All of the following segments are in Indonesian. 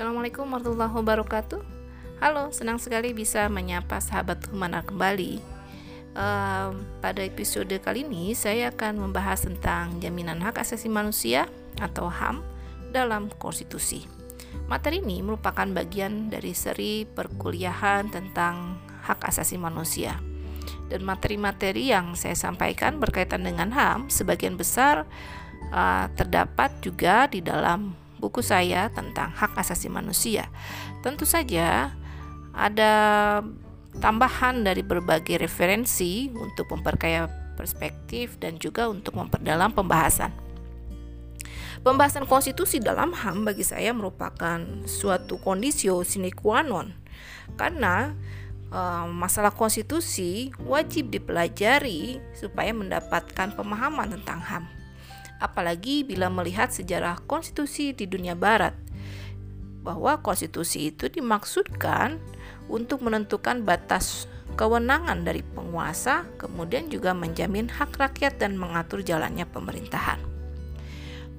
Assalamualaikum warahmatullahi wabarakatuh. Halo, senang sekali bisa menyapa sahabat Humana kembali. Uh, pada episode kali ini saya akan membahas tentang jaminan hak asasi manusia atau HAM dalam konstitusi. Materi ini merupakan bagian dari seri perkuliahan tentang hak asasi manusia. Dan materi-materi yang saya sampaikan berkaitan dengan HAM sebagian besar uh, terdapat juga di dalam buku saya tentang hak asasi manusia. Tentu saja ada tambahan dari berbagai referensi untuk memperkaya perspektif dan juga untuk memperdalam pembahasan. Pembahasan konstitusi dalam HAM bagi saya merupakan suatu kondisio sine qua non karena uh, masalah konstitusi wajib dipelajari supaya mendapatkan pemahaman tentang HAM apalagi bila melihat sejarah konstitusi di dunia barat bahwa konstitusi itu dimaksudkan untuk menentukan batas kewenangan dari penguasa, kemudian juga menjamin hak rakyat dan mengatur jalannya pemerintahan.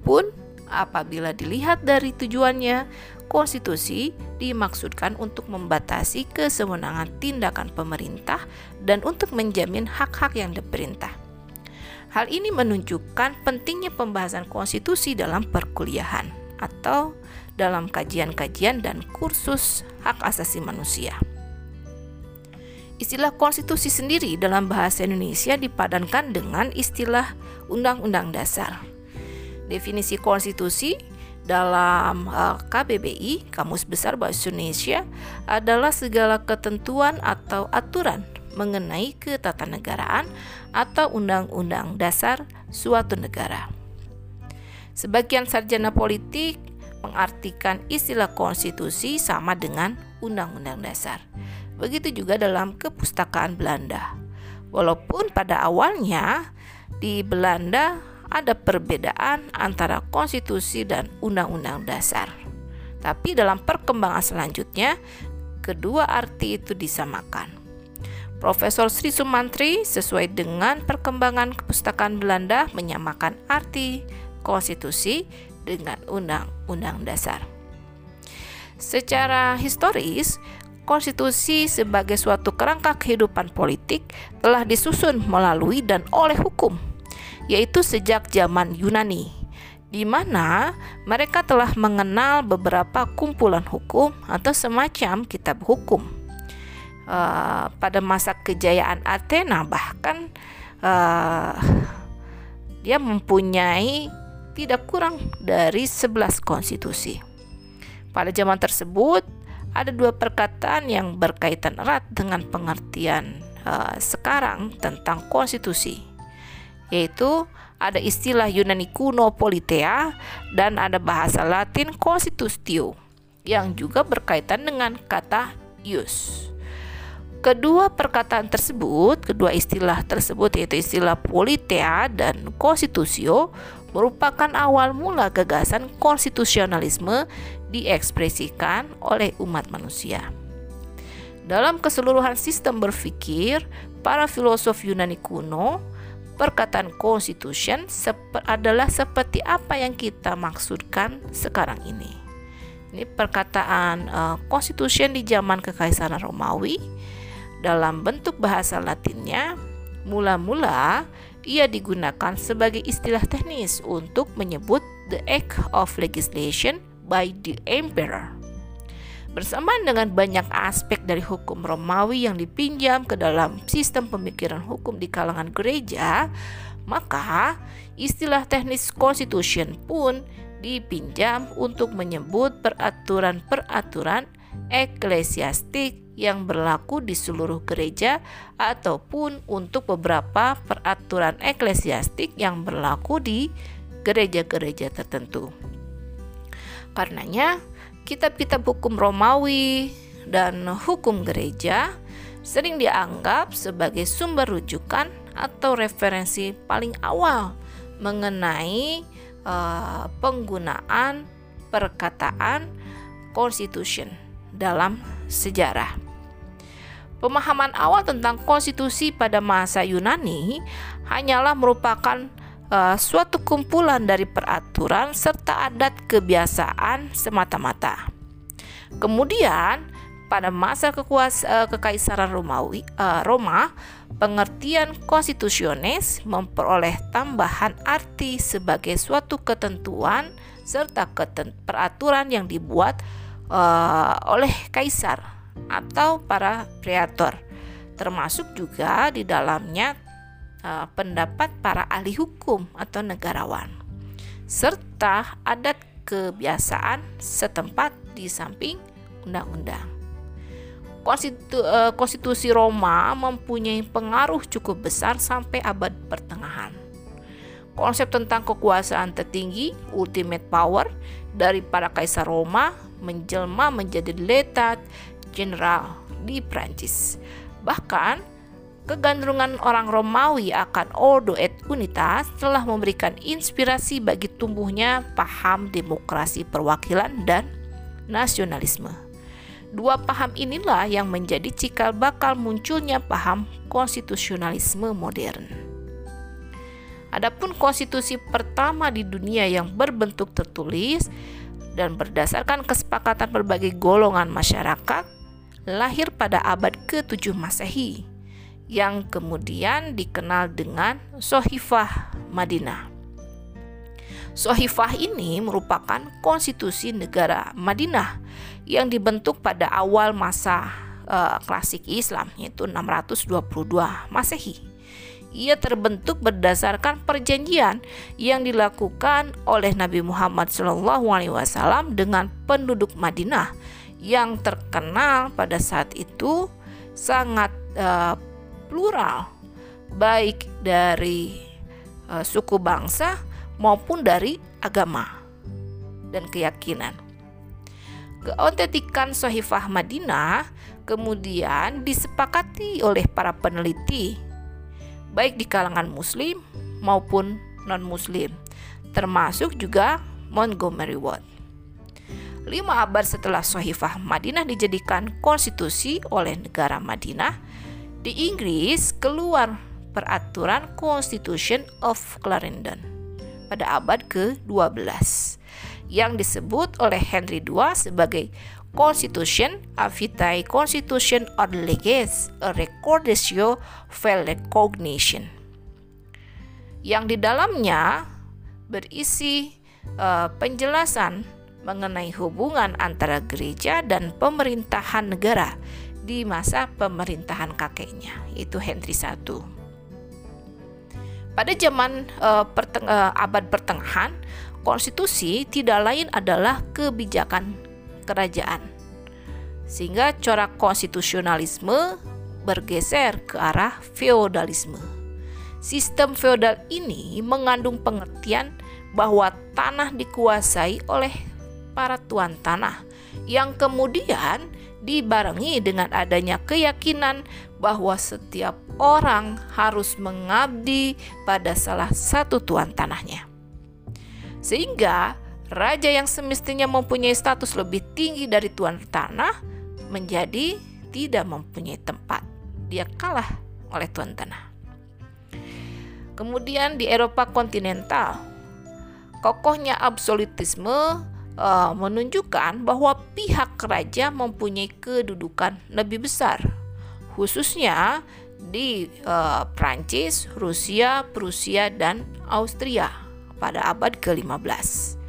Pun apabila dilihat dari tujuannya, konstitusi dimaksudkan untuk membatasi kesewenangan tindakan pemerintah dan untuk menjamin hak-hak yang diperintah. Hal ini menunjukkan pentingnya pembahasan konstitusi dalam perkuliahan atau dalam kajian-kajian dan kursus hak asasi manusia. Istilah konstitusi sendiri dalam bahasa Indonesia dipadankan dengan istilah Undang-Undang Dasar. Definisi konstitusi dalam eh, KBBI, Kamus Besar Bahasa Indonesia, adalah segala ketentuan atau aturan mengenai ketatanegaraan atau undang-undang dasar suatu negara. Sebagian sarjana politik mengartikan istilah konstitusi sama dengan undang-undang dasar. Begitu juga dalam kepustakaan Belanda. Walaupun pada awalnya di Belanda ada perbedaan antara konstitusi dan undang-undang dasar. Tapi dalam perkembangan selanjutnya, kedua arti itu disamakan. Profesor Sri Sumantri sesuai dengan perkembangan kepustakaan Belanda menyamakan arti konstitusi dengan undang-undang dasar. Secara historis, konstitusi sebagai suatu kerangka kehidupan politik telah disusun melalui dan oleh hukum, yaitu sejak zaman Yunani, di mana mereka telah mengenal beberapa kumpulan hukum atau semacam kitab hukum uh, pada masa kejayaan Athena bahkan uh, dia mempunyai tidak kurang dari 11 konstitusi. Pada zaman tersebut ada dua perkataan yang berkaitan erat dengan pengertian uh, sekarang tentang konstitusi, yaitu ada istilah Yunani kuno politea dan ada bahasa Latin constitutio yang juga berkaitan dengan kata ius. Kedua perkataan tersebut, kedua istilah tersebut yaitu istilah politea dan konstitusio merupakan awal mula gagasan konstitusionalisme diekspresikan oleh umat manusia. Dalam keseluruhan sistem berpikir, para filosof Yunani kuno, perkataan constitution adalah seperti apa yang kita maksudkan sekarang ini. Ini perkataan uh, constitution di zaman Kekaisaran Romawi dalam bentuk bahasa Latinnya, mula-mula ia digunakan sebagai istilah teknis untuk menyebut the act of legislation by the emperor. Bersamaan dengan banyak aspek dari hukum Romawi yang dipinjam ke dalam sistem pemikiran hukum di kalangan gereja, maka istilah teknis constitution pun dipinjam untuk menyebut peraturan-peraturan eklesiastik yang berlaku di seluruh gereja ataupun untuk beberapa peraturan eklesiastik yang berlaku di gereja-gereja tertentu. Karenanya, kitab-kitab hukum Romawi dan hukum gereja sering dianggap sebagai sumber rujukan atau referensi paling awal mengenai uh, penggunaan perkataan constitution dalam sejarah. Pemahaman awal tentang konstitusi pada masa Yunani hanyalah merupakan uh, suatu kumpulan dari peraturan serta adat kebiasaan semata-mata. Kemudian pada masa kekuas uh, kekaisaran Romawi uh, Roma, pengertian konstitusiones memperoleh tambahan arti sebagai suatu ketentuan serta keten peraturan yang dibuat uh, oleh kaisar atau para preator, termasuk juga di dalamnya uh, pendapat para ahli hukum atau negarawan, serta adat kebiasaan setempat di samping undang-undang. Konstitu, uh, konstitusi Roma mempunyai pengaruh cukup besar sampai abad pertengahan. Konsep tentang kekuasaan tertinggi, ultimate power, dari para kaisar Roma menjelma menjadi letat general di Prancis. Bahkan, kegandrungan orang Romawi akan Ordo et Unitas telah memberikan inspirasi bagi tumbuhnya paham demokrasi perwakilan dan nasionalisme. Dua paham inilah yang menjadi cikal bakal munculnya paham konstitusionalisme modern. Adapun konstitusi pertama di dunia yang berbentuk tertulis dan berdasarkan kesepakatan berbagai golongan masyarakat lahir pada abad ke-7 Masehi yang kemudian dikenal dengan Sohifah Madinah. Sohifah ini merupakan konstitusi negara Madinah yang dibentuk pada awal masa uh, klasik Islam yaitu 622 Masehi. Ia terbentuk berdasarkan perjanjian yang dilakukan oleh Nabi Muhammad SAW dengan penduduk Madinah yang terkenal pada saat itu sangat uh, plural, baik dari uh, suku bangsa maupun dari agama dan keyakinan. Keautentikan Sohifah Madinah kemudian disepakati oleh para peneliti, baik di kalangan Muslim maupun non-Muslim, termasuk juga Montgomery Ward. Lima abad setelah Sohifah Madinah dijadikan konstitusi oleh negara Madinah, di Inggris keluar peraturan Constitution of Clarendon pada abad ke-12 yang disebut oleh Henry II sebagai Constitution Vitae Constitution or Leges a Recordatio Vel Recognition yang di dalamnya berisi uh, penjelasan mengenai hubungan antara gereja dan pemerintahan negara di masa pemerintahan kakeknya, itu Henry I. Pada zaman uh, perteng uh, abad pertengahan, konstitusi tidak lain adalah kebijakan kerajaan. Sehingga corak konstitusionalisme bergeser ke arah feodalisme. Sistem feodal ini mengandung pengertian bahwa tanah dikuasai oleh para tuan tanah yang kemudian dibarengi dengan adanya keyakinan bahwa setiap orang harus mengabdi pada salah satu tuan tanahnya. Sehingga raja yang semestinya mempunyai status lebih tinggi dari tuan tanah menjadi tidak mempunyai tempat. Dia kalah oleh tuan tanah. Kemudian di Eropa kontinental, kokohnya absolutisme uh, menunjukkan bahwa pihak raja mempunyai kedudukan lebih besar, khususnya di uh, Prancis, Rusia, Prusia, dan Austria pada abad ke-15.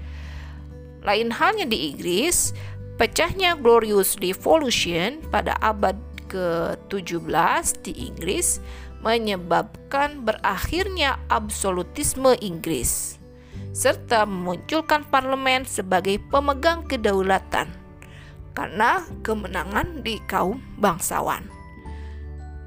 Lain halnya di Inggris, pecahnya Glorious Revolution pada abad ke-17 di Inggris menyebabkan berakhirnya absolutisme Inggris serta memunculkan parlemen sebagai pemegang kedaulatan karena kemenangan di kaum bangsawan.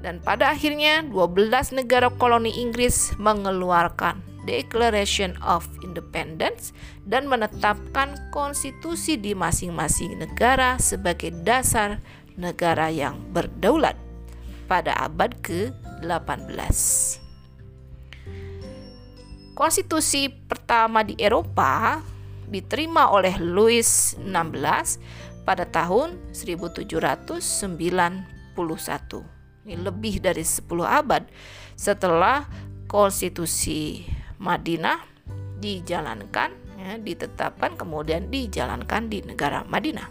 Dan pada akhirnya 12 negara koloni Inggris mengeluarkan Declaration of Independence dan menetapkan konstitusi di masing-masing negara sebagai dasar negara yang berdaulat pada abad ke-18. Konstitusi pertama di Eropa diterima oleh Louis XVI pada tahun 1791. Ini lebih dari 10 abad setelah konstitusi Madinah dijalankan ya, ditetapkan kemudian dijalankan di negara Madinah.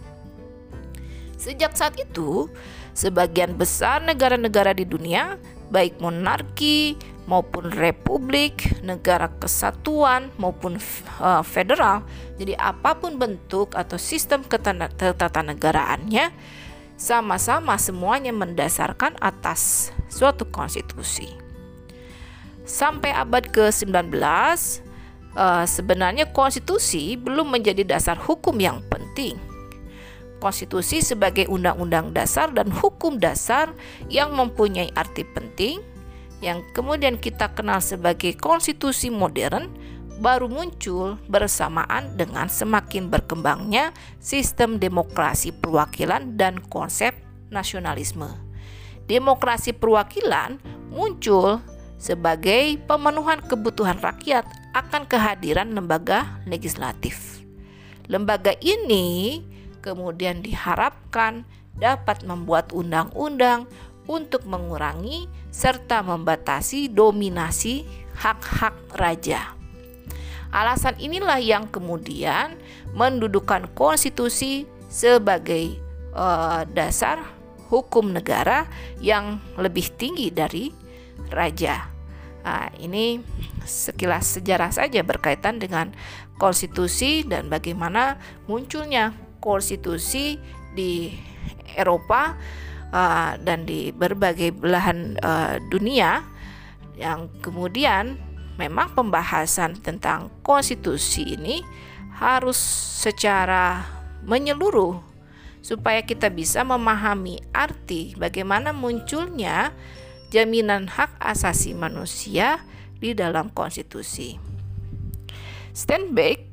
Sejak saat itu, sebagian besar negara-negara di dunia, baik monarki maupun republik, negara kesatuan maupun uh, federal, jadi apa pun bentuk atau sistem ketatanegaraannya, sama-sama semuanya mendasarkan atas suatu konstitusi. Sampai abad ke-19, uh, sebenarnya konstitusi belum menjadi dasar hukum yang penting. Konstitusi sebagai undang-undang dasar dan hukum dasar yang mempunyai arti penting yang kemudian kita kenal sebagai konstitusi modern baru muncul bersamaan dengan semakin berkembangnya sistem demokrasi perwakilan dan konsep nasionalisme. Demokrasi perwakilan muncul sebagai pemenuhan kebutuhan rakyat akan kehadiran lembaga legislatif. Lembaga ini kemudian diharapkan dapat membuat undang-undang untuk mengurangi serta membatasi dominasi hak-hak raja. Alasan inilah yang kemudian mendudukan konstitusi sebagai uh, dasar hukum negara yang lebih tinggi dari raja. Nah, ini sekilas sejarah saja berkaitan dengan konstitusi dan bagaimana munculnya konstitusi di Eropa uh, dan di berbagai belahan uh, dunia yang kemudian memang pembahasan tentang konstitusi ini harus secara menyeluruh supaya kita bisa memahami arti bagaimana munculnya jaminan hak asasi manusia di dalam konstitusi. Steinbeck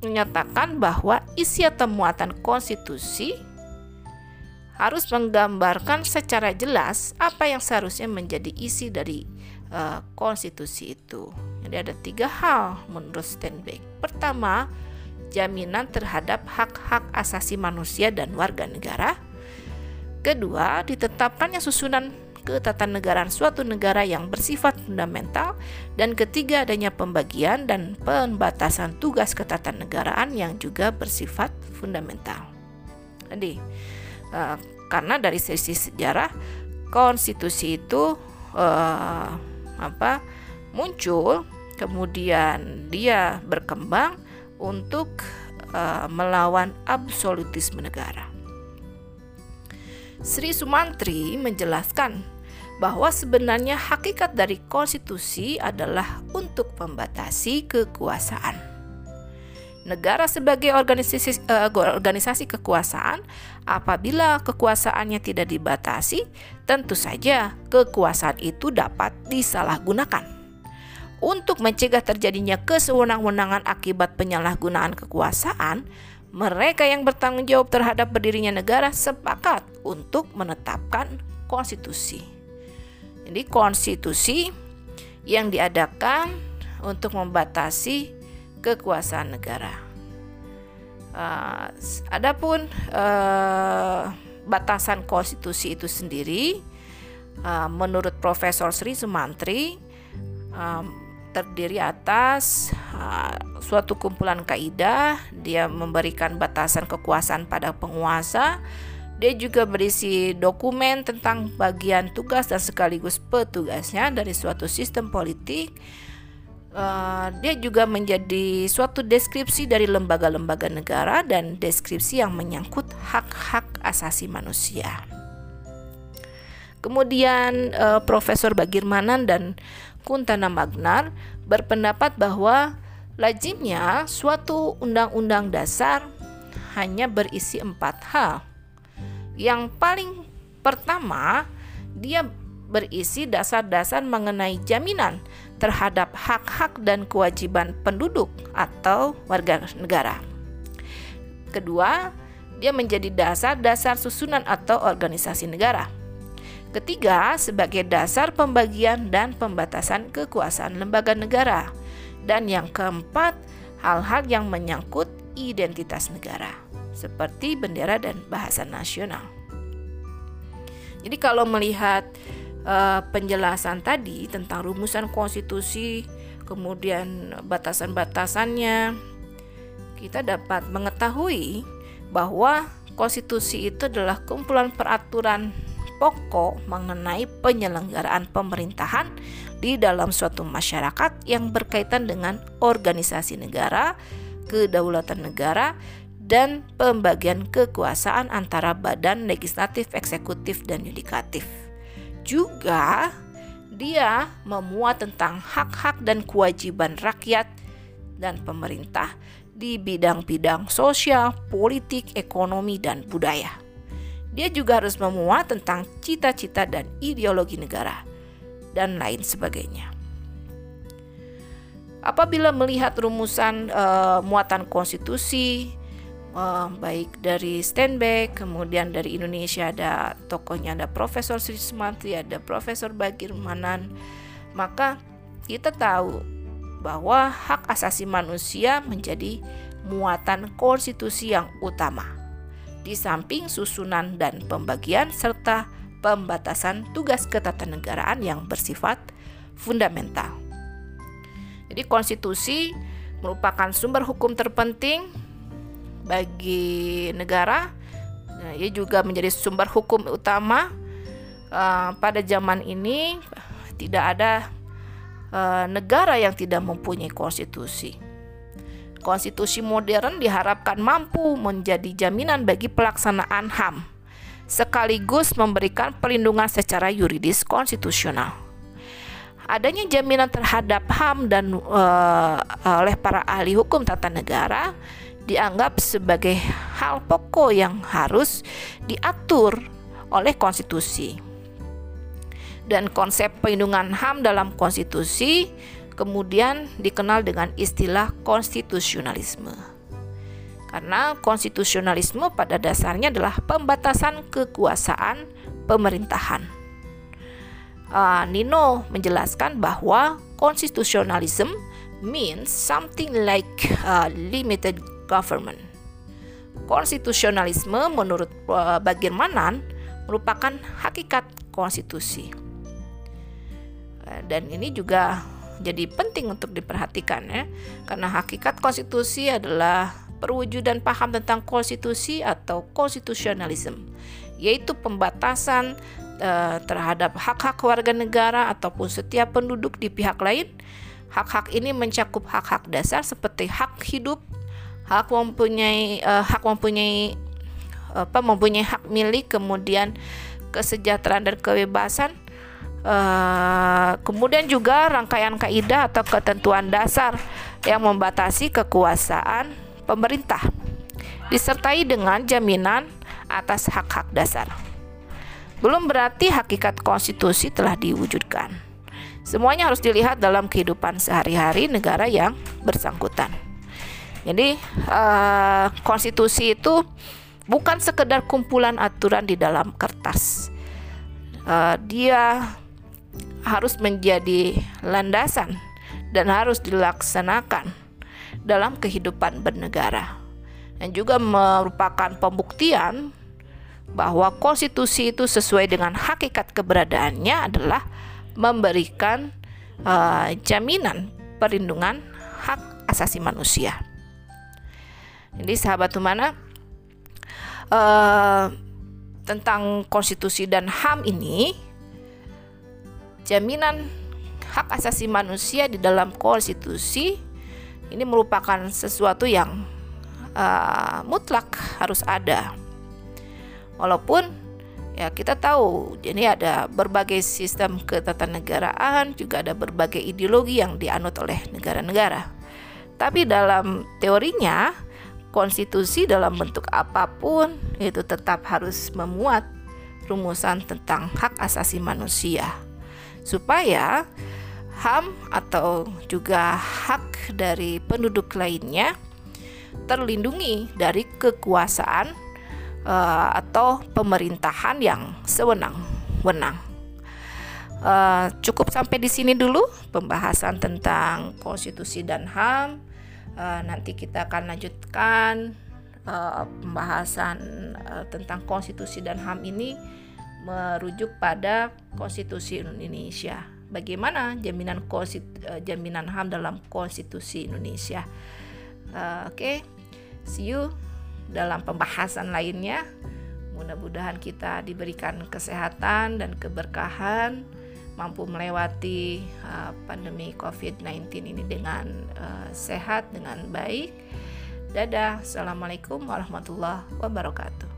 menyatakan bahwa isi atau muatan konstitusi harus menggambarkan secara jelas apa yang seharusnya menjadi isi dari uh, konstitusi itu. Jadi ada tiga hal menurut Steinbeck. Pertama, jaminan terhadap hak-hak asasi manusia dan warga negara. Kedua, ditetapkannya susunan ketatanegaraan suatu negara yang bersifat fundamental dan ketiga adanya pembagian dan pembatasan tugas ketatanegaraan yang juga bersifat fundamental. Jadi uh, karena dari sisi sejarah konstitusi itu uh, apa muncul kemudian dia berkembang untuk uh, melawan absolutisme negara. Sri Sumantri menjelaskan bahwa sebenarnya hakikat dari konstitusi adalah untuk membatasi kekuasaan. Negara sebagai organisasi, uh, organisasi kekuasaan, apabila kekuasaannya tidak dibatasi, tentu saja kekuasaan itu dapat disalahgunakan. Untuk mencegah terjadinya kesewenang-wenangan akibat penyalahgunaan kekuasaan, mereka yang bertanggung jawab terhadap berdirinya negara sepakat untuk menetapkan konstitusi. Jadi konstitusi yang diadakan untuk membatasi kekuasaan negara. Uh, adapun uh, batasan konstitusi itu sendiri, uh, menurut Profesor Sri Sumantri, um, terdiri atas uh, suatu kumpulan kaidah. Dia memberikan batasan kekuasaan pada penguasa dia juga berisi dokumen tentang bagian tugas dan sekaligus petugasnya dari suatu sistem politik. Uh, dia juga menjadi suatu deskripsi dari lembaga-lembaga negara dan deskripsi yang menyangkut hak-hak asasi manusia. Kemudian uh, Profesor Bagirmanan dan Kuntana Magnar berpendapat bahwa lazimnya suatu undang-undang dasar hanya berisi empat hal yang paling pertama, dia berisi dasar-dasar mengenai jaminan terhadap hak-hak dan kewajiban penduduk atau warga negara. Kedua, dia menjadi dasar-dasar susunan atau organisasi negara. Ketiga, sebagai dasar pembagian dan pembatasan kekuasaan lembaga negara. Dan yang keempat, hal-hal yang menyangkut identitas negara seperti bendera dan bahasa nasional. Jadi kalau melihat uh, penjelasan tadi tentang rumusan konstitusi, kemudian batasan-batasannya, kita dapat mengetahui bahwa konstitusi itu adalah kumpulan peraturan pokok mengenai penyelenggaraan pemerintahan di dalam suatu masyarakat yang berkaitan dengan organisasi negara, kedaulatan negara, dan pembagian kekuasaan antara badan legislatif, eksekutif, dan yudikatif. Juga dia memuat tentang hak-hak dan kewajiban rakyat dan pemerintah di bidang-bidang sosial, politik, ekonomi, dan budaya. Dia juga harus memuat tentang cita-cita dan ideologi negara, dan lain sebagainya. Apabila melihat rumusan uh, muatan konstitusi, uh, baik dari Steinbeck, kemudian dari Indonesia ada tokohnya ada Profesor Sri Sumanti, ada Profesor Bagir Manan, maka kita tahu bahwa hak asasi manusia menjadi muatan konstitusi yang utama, di samping susunan dan pembagian serta pembatasan tugas ketatanegaraan yang bersifat fundamental. Jadi konstitusi merupakan sumber hukum terpenting bagi negara. Nah, ia juga menjadi sumber hukum utama uh, pada zaman ini. Tidak ada uh, negara yang tidak mempunyai konstitusi. Konstitusi modern diharapkan mampu menjadi jaminan bagi pelaksanaan HAM, sekaligus memberikan perlindungan secara yuridis konstitusional. Adanya jaminan terhadap HAM dan uh, oleh para ahli hukum tata negara dianggap sebagai hal pokok yang harus diatur oleh konstitusi. Dan konsep perlindungan HAM dalam konstitusi kemudian dikenal dengan istilah konstitusionalisme. Karena konstitusionalisme pada dasarnya adalah pembatasan kekuasaan pemerintahan. Uh, Nino menjelaskan bahwa konstitusionalisme means something like uh, limited government. Konstitusionalisme menurut uh, Bagirmanan merupakan hakikat konstitusi. Dan ini juga jadi penting untuk diperhatikan ya. Karena hakikat konstitusi adalah perwujudan paham tentang konstitusi atau konstitusionalisme, yaitu pembatasan uh, terhadap hak-hak warga negara ataupun setiap penduduk di pihak lain. Hak-hak ini mencakup hak-hak dasar seperti hak hidup, hak mempunyai uh, hak mempunyai apa mempunyai hak milik kemudian kesejahteraan dan kebebasan uh, kemudian juga rangkaian kaidah atau ketentuan dasar yang membatasi kekuasaan pemerintah disertai dengan jaminan atas hak-hak dasar. Belum berarti hakikat konstitusi telah diwujudkan. Semuanya harus dilihat dalam kehidupan sehari-hari negara yang bersangkutan jadi uh, konstitusi itu bukan sekedar kumpulan aturan di dalam kertas. Uh, dia harus menjadi landasan dan harus dilaksanakan dalam kehidupan bernegara. Dan juga merupakan pembuktian bahwa konstitusi itu sesuai dengan hakikat keberadaannya adalah memberikan uh, jaminan perlindungan hak asasi manusia. Jadi sahabat mana uh, tentang konstitusi dan HAM ini jaminan hak asasi manusia di dalam konstitusi ini merupakan sesuatu yang uh, mutlak harus ada. Walaupun ya kita tahu jadi ada berbagai sistem ketatanegaraan juga ada berbagai ideologi yang dianut oleh negara-negara. Tapi dalam teorinya konstitusi dalam bentuk apa pun itu tetap harus memuat rumusan tentang hak asasi manusia supaya HAM atau juga hak dari penduduk lainnya terlindungi dari kekuasaan uh, atau pemerintahan yang sewenang-wenang. Uh, cukup sampai di sini dulu pembahasan tentang konstitusi dan HAM. Uh, nanti kita akan lanjutkan uh, pembahasan uh, tentang konstitusi dan HAM ini merujuk pada konstitusi Indonesia. Bagaimana jaminan konstitu, uh, jaminan HAM dalam konstitusi Indonesia? Uh, Oke, okay. see you dalam pembahasan lainnya. Mudah-mudahan kita diberikan kesehatan dan keberkahan, mampu melewati uh, pandemi COVID-19 ini dengan uh, sehat, dengan baik. Dadah, assalamualaikum warahmatullahi wabarakatuh.